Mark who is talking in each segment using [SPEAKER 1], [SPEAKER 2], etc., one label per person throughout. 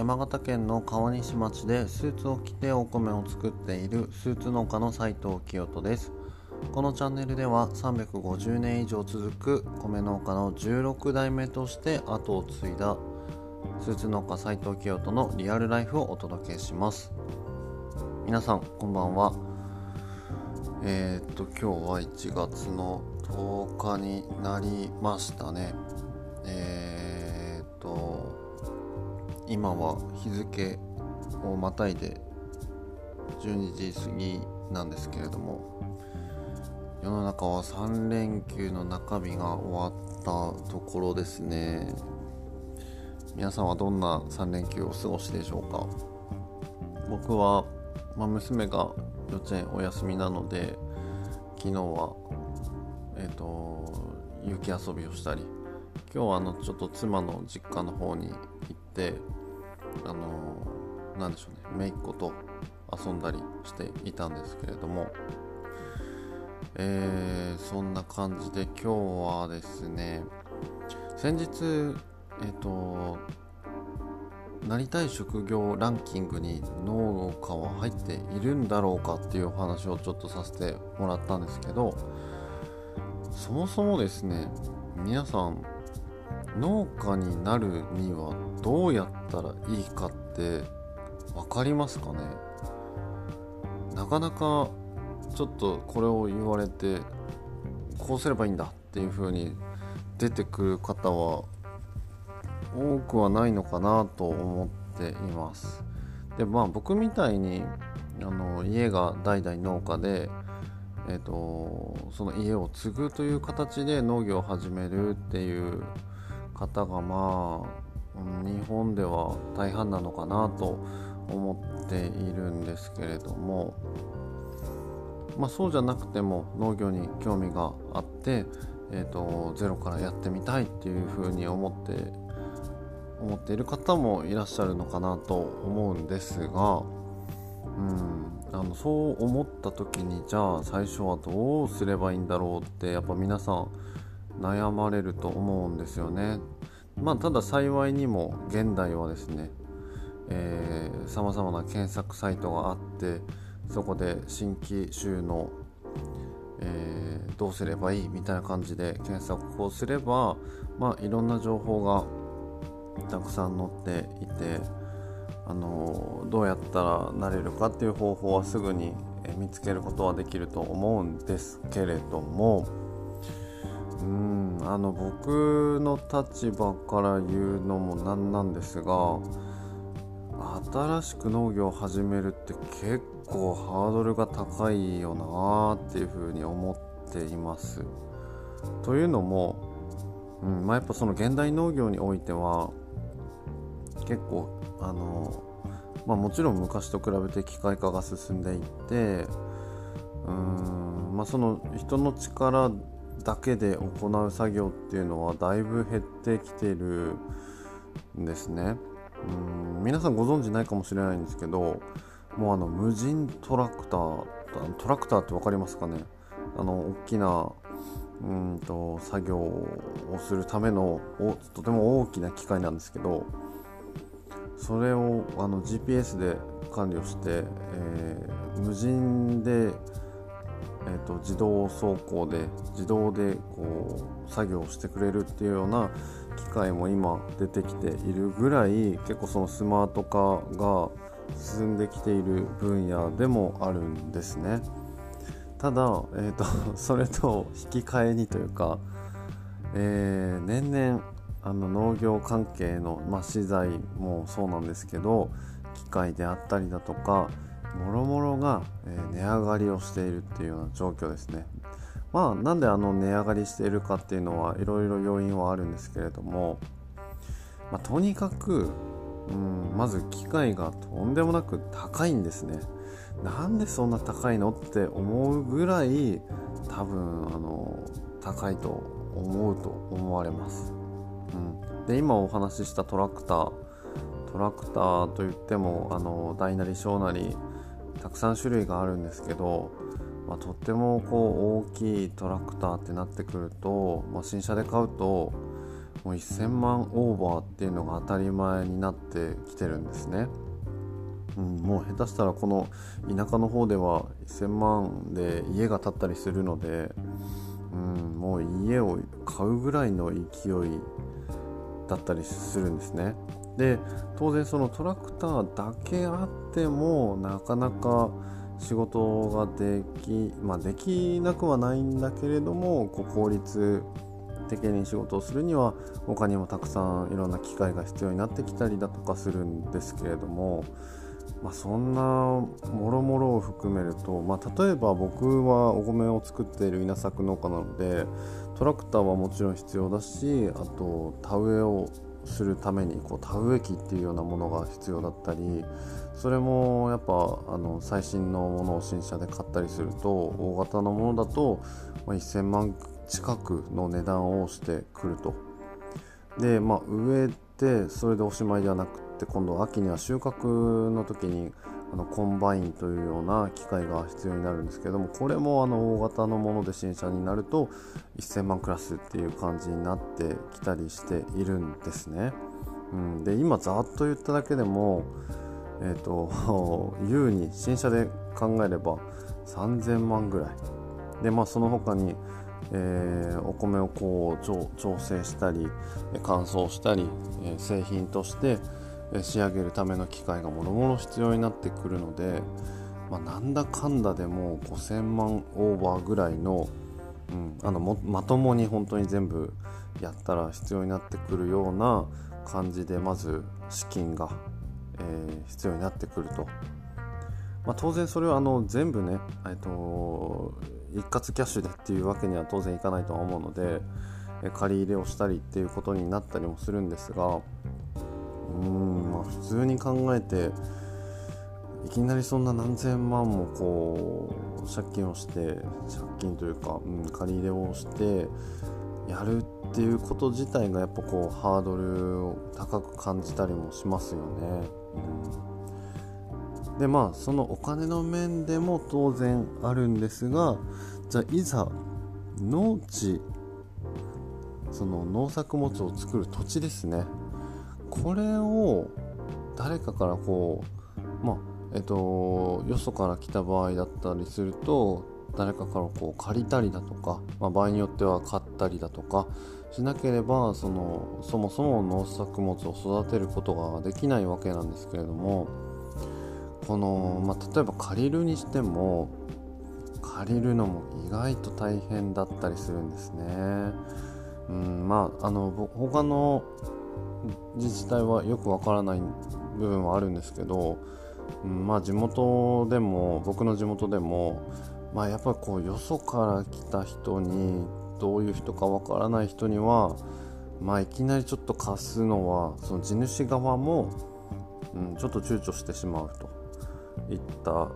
[SPEAKER 1] 山形県の川西町でスーツを着てお米を作っているスーツ農家の斉藤清人です。このチャンネルでは350年以上続く米農家の16代目として後を継いだスーツ農家斉藤清人のリアルライフをお届けします。皆さんこんばんは。えー、っと今日は1月の10日になりましたね。えー、今は日付をまたいで12時過ぎなんですけれども世の中は3連休の中日が終わったところですね。皆さんはどんな3連休をお過ごしでしょうか？僕は、まあ、娘が幼稚園お休みなので昨日はえっ、ー、と雪遊びをしたり今日はあのちょっと妻の実家の方に行ってあの何でしょうね。姪っ子と遊んだりしていたんですけれども、えー、そんな感じで今日はですね先日えっ、ー、となりたい職業ランキングに農家は入っているんだろうかっていうお話をちょっとさせてもらったんですけどそもそもですね皆さん農家になるにはどうやったらいいかって分かりますかね？なかなかちょっとこれを言われてこうすればいいんだっていう風に出てくる方は多くはないのかなと思っています。でまあ僕みたいにあの家が代々農家でえーとその家を継ぐという形で農業を始めるっていう方がまあ日本では大半なのかなと思っているんですけれどもまあそうじゃなくても農業に興味があって、えーと、ゼロからやってみたいっていうふうに思って思っている方もいらっしゃるのかなと思うんですが、うん、あのそう思った時にじゃあ最初はどうすればいいんだろうってやっぱ皆さん悩まれると思うんですよね。まあ、ただ幸いにも現代はですねさまざまな検索サイトがあってそこで新規収納、えー、どうすればいいみたいな感じで検索をすれば、まあ、いろんな情報がたくさん載っていて、あのどうやったらなれるかっていう方法はすぐに見つけることはできると思うんですけれどもうんあの僕の立場から言うのもなんなんですが新しく農業を始めるって結構ハードルが高いよなっていうふうに思っています。というのも、うんまあ、やっぱその現代農業においては結構あの、まあ、もちろん昔と比べて機械化が進んでいってうん、まあ、その人の力だけで行う作業っていうのはだいぶ減ってきてるんですね。うん皆さんご存知ないかもしれないんですけどもうあの無人トラクタートラクターって分かりますかね？あの大きなうんと作業をするためのとても大きな機械なんですけどそれをあの GPS で管理をして、えー、無人でえーと、自動走行で自動でこう作業してくれるっていうような機械も今出てきているぐらい結構そのスマート化が進んできている分野でもあるんですね。ただ、えーと、それと引き換えにというか、えー、年々あの農業関係の、ま、資材もそうなんですけど機械であったりだとかもろもろが、え値上がりをしているっていうような状況ですね。まあなんであの値上がりしているかっていうのはいろいろ要因はあるんですけれども、まあ、とにかく、うん、まず機械がとんでもなく高いんですね。なんでそんな高いのって思うぐらい多分あの高いと思うと思われます。うん、で今お話ししたトラクタートラクターといってもあの大なり小なりたくさん種類があるんですけど、まあ、とってもこう大きいトラクターってなってくると、まあ、新車で買うともう1000万オーバーっていうのが当たり前になってきてるんですね。うん、もう下手したらこの田舎の方では1000万で家が建ったりするので、うん、もう家を買うぐらいの勢いだったりするんですね。で当然そのトラクターだけあってもなかなか仕事ができ,、まあ、できなくはないんだけれどもこう効率的に仕事をするには他にもたくさんいろんな機械が必要になってきたりだとかするんですけれども、まあ、そんなもろもろを含めると、まあ、例えば僕はお米を作っている稲作農家なのでトラクターはもちろん必要だしあと田植えをするためにこう田植え機っていうようなものが必要だったりそれもやっぱあの最新のものを新車で買ったりすると大型のものだと、ま、1000万近くの値段をしてくると。で、まあ、植えてそれでおしまいではなくて今度秋には収穫の時にあのコンバインというような機械が必要になるんですけどもこれもあの大型のもので新車になると1000万クラスっていう感じになってきたりしているんですね。うん、で今ざっと言っただけでも、えーと、優に新車で考えれば3000万ぐらいで、まあ、その他に、えー、お米をこう調整したり乾燥したり、えー、製品として仕上げるための機械がもろもろ必要になってくるので、まあ、なんだかんだでもう5000万オーバーぐらいの,、うん、あのまともに本当に全部やったら必要になってくるような感じでまず資金が、えー、必要になってくると。まあ、当然それはあの全部ね、えっと、一括キャッシュでっていうわけには当然いかないとは思うので借り入れをしたりっていうことになったりもするんですがうんまあ普通に考えていきなりそんな何千万もこう借金をして借金というか、うん、借り入れをしてやるっていうこと自体がやっぱこうハードルを高く感じたりもしますよね。うん、でまあそのお金の面でも当然あるんですがじゃあいざ農地その農作物を作る土地ですねこれを誰かからこうまあえっとよそから来た場合だったりすると誰かからこう借りたりだとか、まあ、場合によっては買ったりだとかしなければそのそもそも農作物を育てることができないわけなんですけれどもこの、まあ、例えば借りるにしても借りるのも意外と大変だったりするんですね。うんまあ、あの他の自治体はよくわからない部分はあるんですけど、うん、まあ地元でも僕の地元でもまあやっぱりこうよそから来た人にどういう人かわからない人にはまあいきなりちょっと貸すのはその地主側も、うん、ちょっと躊躇してしまうといった、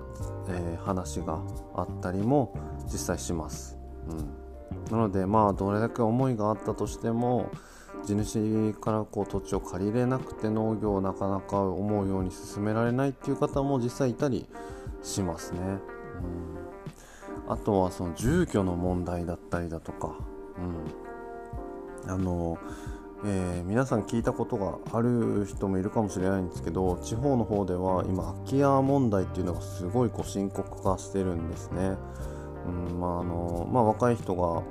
[SPEAKER 1] えー、話があったりも実際します。うん、なのでまあどれだけ思いがあったとしても地主からこう土地を借りれなくて農業をなかなか思うように進められないっていう方も実際いたりしますね。うん、あとはその住居の問題だったりだとか、うん、あの、えー、皆さん聞いたことがある人もいるかもしれないんですけど地方の方では今空き家問題っていうのがすごいこう深刻化してるんですね。うんまああのまあ、若い人が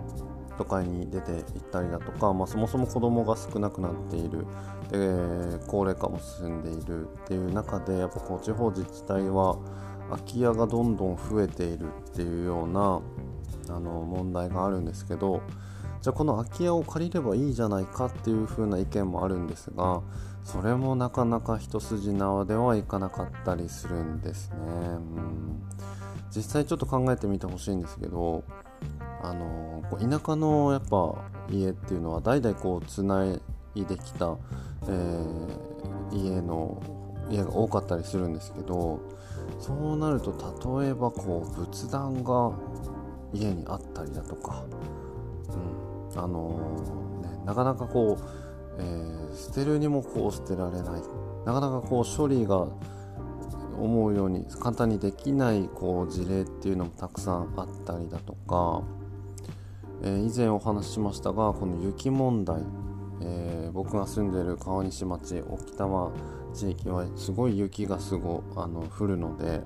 [SPEAKER 1] 都会に出て行ったりだとか、まあ、そもそも子供が少なくなっている。で高齢化も進んでいる。っていう中でやっぱこう地方自治体は空き家がどんどん増えているっていうようなあの問題があるんですけどじゃあこの空き家を借りればいいじゃないかっていう風な意見もあるんですがそれもなかなか一筋縄ではいかなかったりするんですね。うん。実際ちょっと考えてみてほしいんですけどあのこう田舎のやっぱ家っていうのは代々こうつないできた、えー、家の家が多かったりするんですけどそうなると例えばこう仏壇が家にあったりだとか、うんあのー、ね、なかなかこう、えー、捨てるにもこう捨てられないなかなかこう処理が思うように簡単にできないこう事例っていうのもたくさんあったりだとかえー、以前お話ししましたがこの雪問題、えー、僕が住んでいる川西町沖多摩地域はすごい雪がすごあの降るので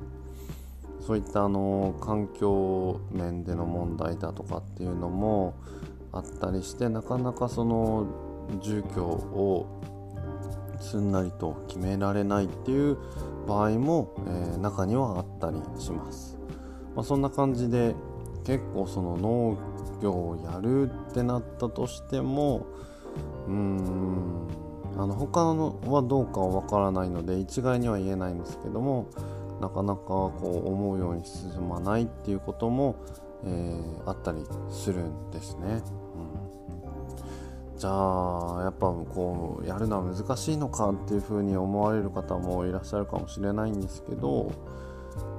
[SPEAKER 1] そういったあの環境面での問題だとかっていうのもあったりしてなかなかその住居をすんなりと決められないっていう場合も、えー、中にはあったりします。まあ、そんな感じで結構その農業をやるってなったとしてもうーんあの他のはどうかはわからないので一概には言えないんですけどもなかなかこう思うように進まないっていうことも、えー、あったりするんですね。うん、じゃあやっぱこうやるのは難しいのかっていうふうに思われる方もいらっしゃるかもしれないんですけどうん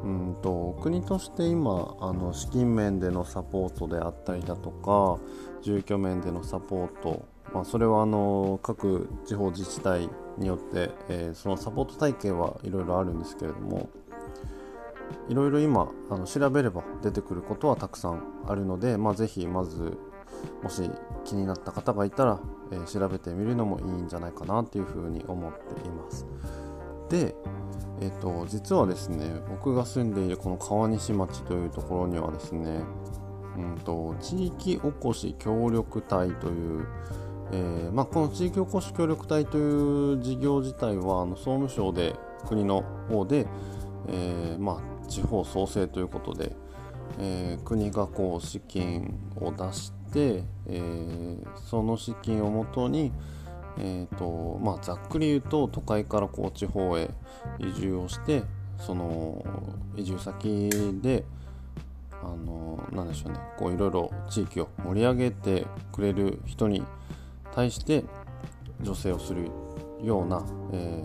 [SPEAKER 1] うんと国として今あの資金面でのサポートであったりだとか住居面でのサポート、まあ、それはあの各地方自治体によって、えー、そのサポート体系はいろいろあるんですけれどもいろいろ今あの調べれば出てくることはたくさんあるので、まあ、ぜひまずもし気になった方がいたら、えー、調べてみるのもいいんじゃないかなというふうに思っています。で、えっ、と実はですね僕が住んでいるこの川西町というところにはですね、うんと、地域おこし協力隊という、えー、まあ、この地域おこし協力隊という事業自体はあの総務省で国の方で、えー、まあ、地方創生ということで、えー、国がこう資金を出して、えその資金をもとに、えーとまあ、ざっくり言うと都会からこう地方へ移住をしてその移住先であのなんでしょうね。こういろいろ地域を盛り上げてくれる人に対して助成をするような、え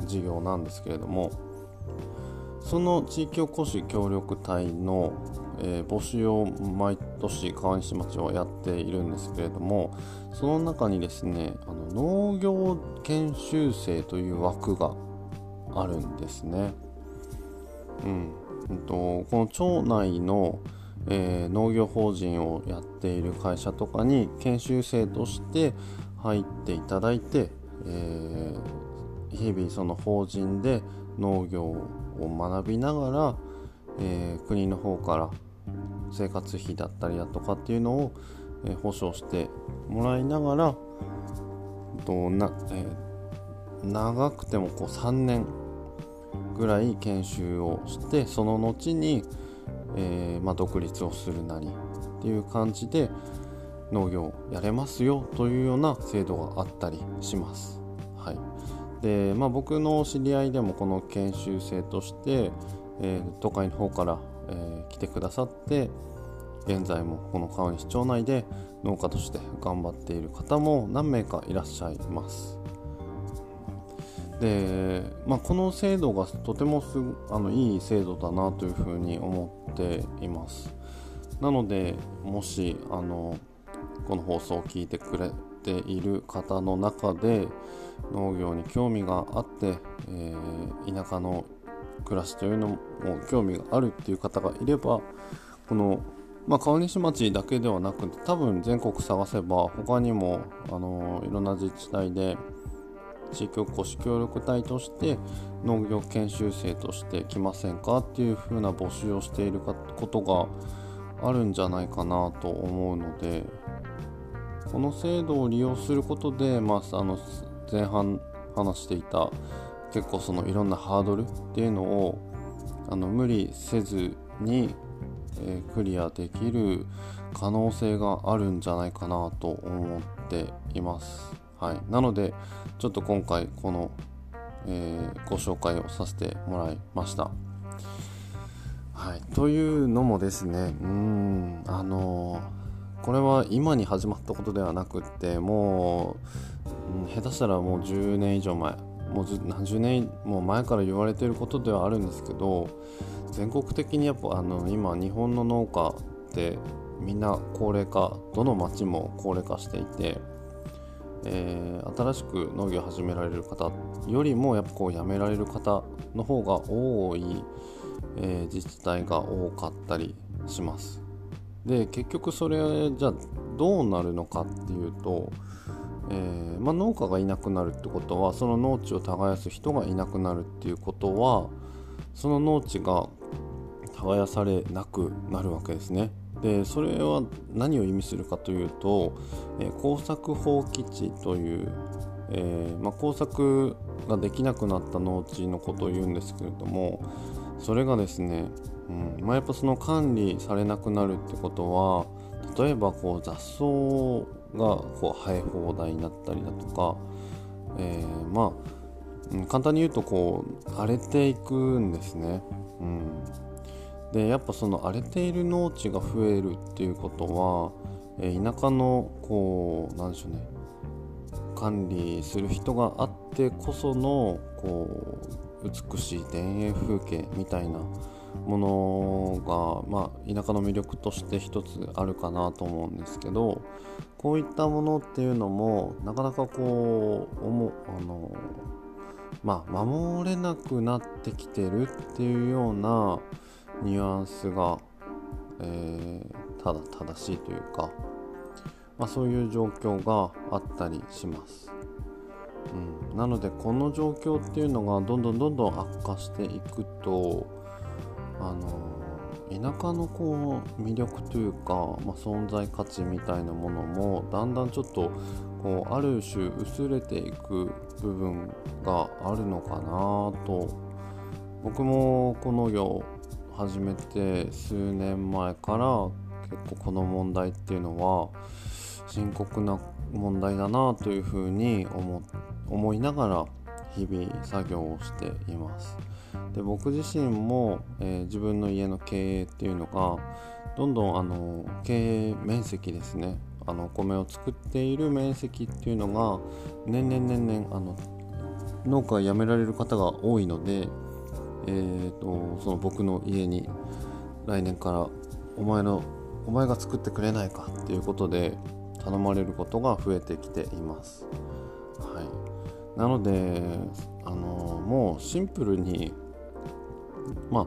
[SPEAKER 1] ー、事業なんですけれどもその地域おこし協力隊の、えー、募集を毎年川西町はやっているんですけれどもその中にですねあの農業研修生という枠があるんですね。うん、うんとこの町内の、えー、農業法人をやっている会社とかに研修生として入っていただいて、えー、日々その法人で農業を学びながら、えー、国の方から生活費だったりだとかっていうのを、え、保証してもらいながらとな、えー、長くてもこう3年ぐらい研修をしてその後に、えー、まあ、独立をするなりっていう感じで農業やれますよというような制度があったりします。はいでまあ、僕の知り合いでもこの研修生として、えー、都会の方から、えー、来てくださって現在もこの川西町内で農家として頑張っている方も何名かいらっしゃいます。で、まあ、この制度がとてもすあのいい制度だなというふうに思っています。なのでもしあのこの放送を聞いてくれている方の中で農業に興味があって、えー、田舎の暮らしというのも興味があるっていう方がいればこの、まあ、川西町だけではなくて多分全国探せば他にもあのいろんな自治体で地域おこし協力隊として農業研修生として来ませんかっていう風な募集をしていることがあるんじゃないかなと思うのでこの制度を利用することで、まあ、あの前半話していた結構そのいろんなハードルっていうのをあの無理せずに、えー、クリアできる可能性があるんじゃないかなと思っています。はい、なのでちょっと今回この、えー、ご紹介をさせてもらいました。はい、というのもですねうんあのー、これは今に始まったことではなくってもう、下手したらもう10年以上前もう何十年も前から言われていることではあるんですけど全国的にやっぱあの今日本の農家ってみんな高齢化どの町も高齢化していてえー、新しく農業を始められる方よりもやっぱこう辞められる方の方が多い、えー、自治体が多かったりします。で結局それじゃあどうなるのかっていうと、えー、まあ、農家がいなくなるってことはその農地を耕す人がいなくなるっていうことはその農地が耕されなくなるわけですね。でそれは何を意味するかというと、えー、耕作放棄地という、えー、まあ、工作ができなくなった農地のことを言うんですけれどもそれがですね、うんまあ、やっぱその管理されなくなるってことは例えばこう雑草がこう生え放題になったりだとか、えー、まあ簡単に言うとこう荒れていくんですね。うん、でやっぱその荒れている農地が増えるっていうことは、えー、田舎のこうなんでしょうね管理する人があってこそのこう美しい田園風景みたいなものが、まあ、田舎の魅力として一つあるかなと思うんですけどこういったものっていうのもなかなかこう思あのまあ守れなくなってきてるっていうようなニュアンスが、えー、ただ正しいというか、まあ、そういう状況があったりします。うん、なのでこの状況っていうのがどんどんどんどん悪化していくとあの田舎のこう魅力というか、まあ、存在価値みたいなものもだんだんちょっとこうある種薄れていく部分があるのかなと。僕もこの業始めて数年前から結構この問題っていうのは深刻な問題だなというふうに思思いながら日々作業をしています。で僕自身も、えー、自分の家の経営っていうのがどんどんあの経営面積ですねあのお米を作っている面積っていうのが年々年々あの農家辞められる方が多いので、えーと、その僕の家に来年からお前のお前が作ってくれないかっていうことで頼まれることが増えてきています。はい、なのであのもうシンプルにまあ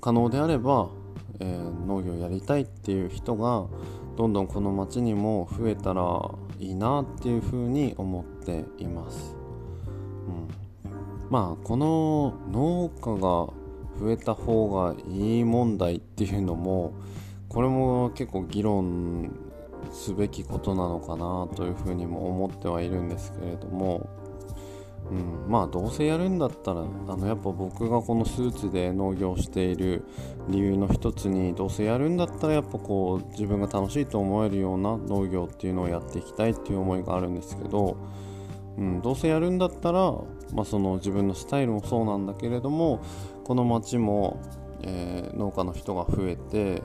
[SPEAKER 1] 可能であれば、えー、農業やりたいっていう人がどんどんこの町にも増えたらいいなっていうふうに思っています。うん、まあこの農家が増えた方がいい問題っていうのもこれも結構議論すべきことなのかなというふうにも思ってはいるんですけれどもうん、まあどうせやるんだったらあのやっぱ僕がこのスーツで農業している理由の一つにどうせやるんだったらやっぱこう自分が楽しいと思えるような農業っていうのをやっていきたいっていう思いがあるんですけど、うん、どうせやるんだったら、まあ、その自分のスタイルもそうなんだけれどもこの町も、えー、農家の人が増えて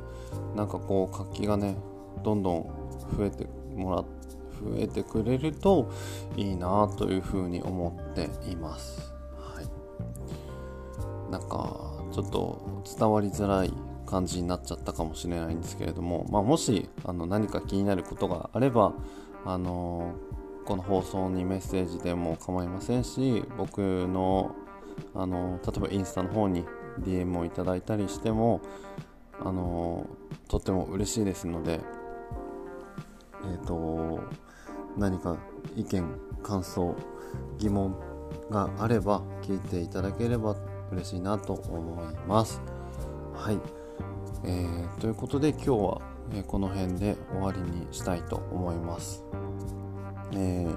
[SPEAKER 1] なんかこう活気がねどんどん増えてもら増えてくれるといいなというふうに思っています。はい、なんかちょっと伝わりづらい感じになっちゃったかもしれないんですけれども、まあ、もしあの何か気になることがあれば、あのこの放送にメッセージでも構いませんし僕のあの例えばインスタの方に DM をいただいたりしてもあのとっても嬉しいですのでえっ、ー、と何か意見感想疑問があれば聞いていただければ嬉しいなと思います。はい、えー、ということで今日は、え、この辺で終わりにしたいと思います。え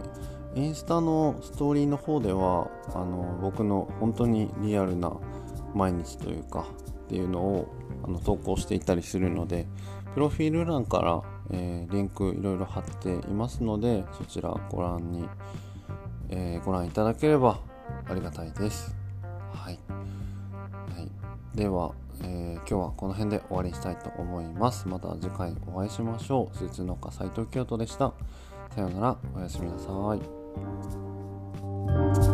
[SPEAKER 1] ー、インスタのストーリーの方ではあの僕の本当にリアルな毎日というかっていうのをあの投稿していたりするのでプロフィール欄からえー、リンクいろいろ貼っていますのでそちらご覧に、えー、ご覧いただければありがたいです。はい、はい、では、えー、今日はこの辺で終わりにしたいと思います。また次回お会いしましょう。スーツ農家斉藤京都でした。さようなら、おやすみなさい。